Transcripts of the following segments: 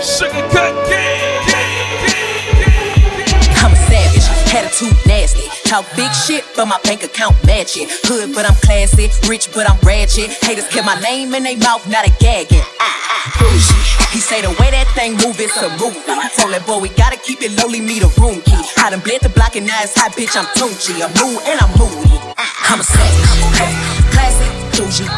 Sugar cut I'm a savage, attitude nasty. Talk big shit, but my bank account match it. Hood, but I'm classy. Rich, but I'm ratchet. Haters kept my name in their mouth, not a gagging. Ah. He say the way that thing move, it's a movie. Told that boy we gotta keep it lowly, me the room key. I done bled the block and now it's hot, bitch. I'm Tunchi. I'm mood and I'm moody. I'm a savage, classy, bougie,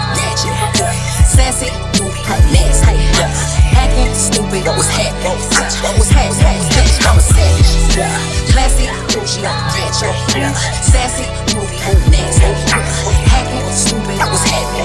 sassy, moody, nasty. Hacking, stupid, was? What's happening?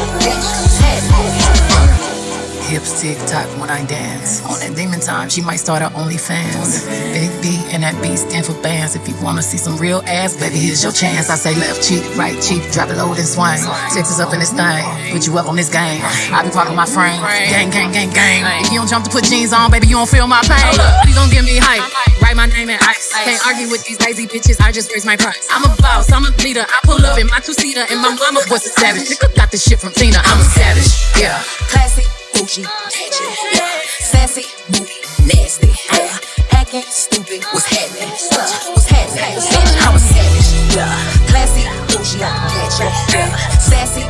Hips tick tock when I dance. On that demon time, she might start her OnlyFans. Big B and that B stand for bands. If you wanna see some real ass, baby, here's your chance. I say left cheek, right cheek, drop it low and swing. Texas up in this thing, put you up on this game. I be part of my frame. Gang, gang, gang, gang. If you don't jump to put jeans on, baby, you don't feel my pain. Please don't give me hype. My name in ice. Can't argue with these lazy bitches. I just raise my price. I'm a boss. I'm a leader. I pull up in my two seater, and my mama was a savage. Nigga got this shit from Tina. I'm a savage. Yeah. Classy, bougie, ratchet, yeah. Sassy, moody, nasty, yeah. Acting stupid, what's happening? What's happening? I'm a savage, yeah. Classy, bougie, ratchet, yeah. Sassy,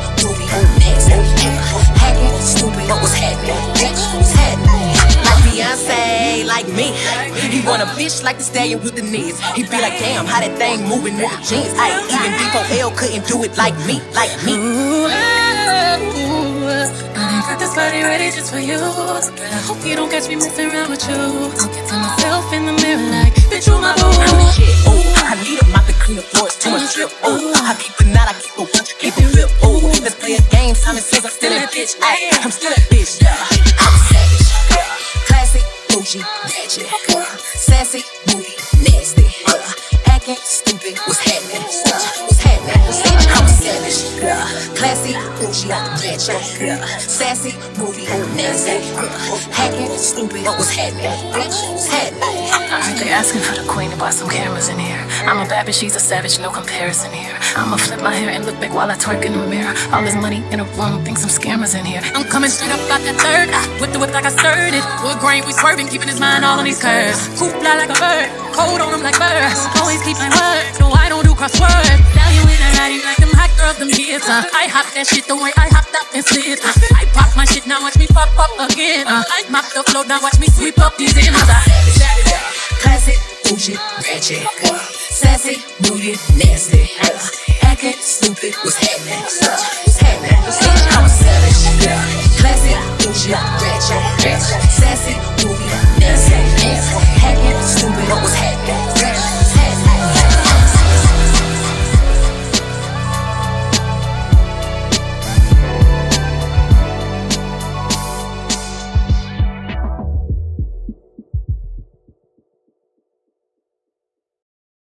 like me. He want a bitch like the stallion with the knees. He be like, damn, how that thing moving with the jeans. Ay, even D4L couldn't do it like me, like me. Ooh, I got this body ready just for you. But I hope you don't catch me messing around with you. Looking to myself in the mirror like, bitch, you my boo. I'm the shit. Oh, I need a mop to clean the floors, too much drip. Oh, I keep a knot, I keep a watch, keep it real. Oh, let's play a game. Simon says I'm still that bitch. Ay, I'm still that bitch. Ratchet. Uh, sassy, moody, nasty. Uh, acting stupid, uh, what's happening? What's happening? I'm savage. Classy, bougie, ratchet. Sassy, moody, nasty. Hacking, stupid, what's happening? What's happening? They asking for the queen to buy some cameras in here. I'm a bitch, she's a savage, no comparison here. I'ma flip my hair and look back while I twerk in the mirror. All this money in a room, think some scammers in here. I'm coming straight up out that third. Ah, Whip the whip like I stirred it. Wood grain, we swerving, keeping his mind all on these curves. Coop fly like a bird, cold on him like birds. Always keep my word, no, I don't do crosswords. Value in a riding like them hot girls, them hits. Uh. I hop that shit the way I hopped up and slid. Uh. I pop my shit, now watch me pop up again. Uh. I mop the floor, now watch me sweep up these ends. Uh. Ratchet. Sassy, moody, nasty. Acting stupid, what's happening?